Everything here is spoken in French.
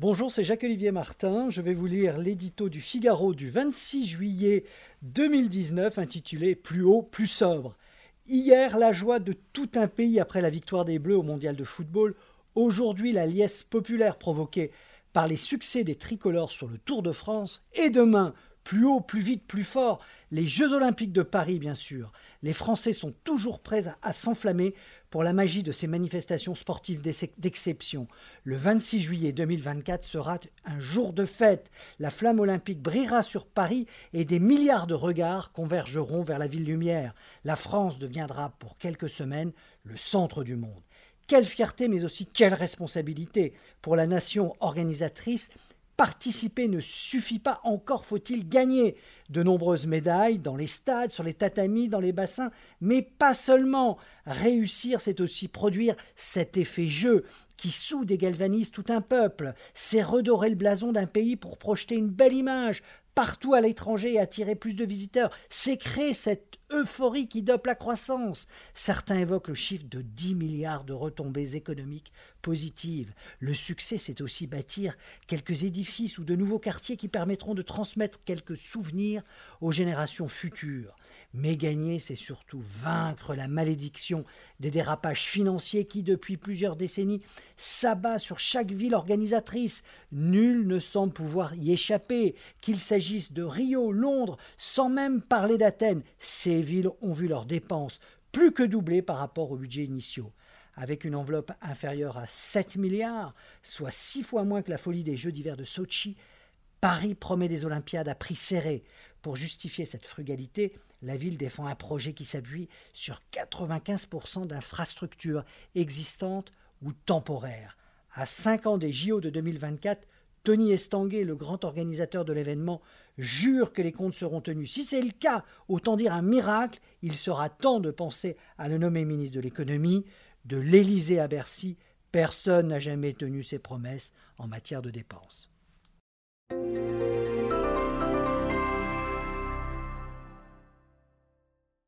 Bonjour, c'est Jacques-Olivier Martin. Je vais vous lire l'édito du Figaro du 26 juillet 2019 intitulé Plus haut, plus sobre. Hier, la joie de tout un pays après la victoire des Bleus au mondial de football. Aujourd'hui, la liesse populaire provoquée par les succès des tricolores sur le Tour de France. Et demain, plus haut, plus vite, plus fort. Les Jeux olympiques de Paris, bien sûr. Les Français sont toujours prêts à, s'enflammer pour la magie de ces manifestations sportives d'exception. Le 26 juillet 2024 sera un jour de fête. La flamme olympique brillera sur Paris et des milliards de regards convergeront vers la ville lumière. La France deviendra pour quelques semaines le centre du monde. Quelle fierté, mais aussi quelle responsabilité pour la nation organisatrice Participer ne suffit pas, encore faut-il gagner de nombreuses médailles dans les stades, sur les tatamis, dans les bassins, mais pas seulement. Réussir, c'est aussi produire cet effet jeu qui soude et galvanise tout un peuple, c'est redorer le blason d'un pays pour projeter une belle image partout à l'étranger et attirer plus de visiteurs, c'est créer cette euphorie qui dope la croissance. Certains évoquent le chiffre de 10 milliards de retombées économiques positives. Le succès, c'est aussi bâtir quelques édifices ou de nouveaux quartiers qui permettront de transmettre quelques souvenirs aux générations futures. Mais gagner, c'est surtout vaincre la malédiction des dérapages financiers qui, depuis plusieurs décennies, s'abat sur chaque ville organisatrice. Nul ne semble pouvoir y échapper, qu'il s'agisse de Rio, Londres, sans même parler d'Athènes. Ces villes ont vu leurs dépenses plus que doubler par rapport aux budgets initiaux. Avec une enveloppe inférieure à 7 milliards, soit six fois moins que la folie des Jeux d'hiver de Sochi, Paris promet des Olympiades à prix serré. Pour justifier cette frugalité, la ville défend un projet qui s'appuie sur 95% d'infrastructures existantes ou temporaires. À 5 ans des JO de 2024, Tony Estanguet, le grand organisateur de l'événement, jure que les comptes seront tenus. Si c'est le cas, autant dire un miracle, il sera temps de penser à le nommer ministre de l'économie. De l'Élysée à Bercy, personne n'a jamais tenu ses promesses en matière de dépenses. Música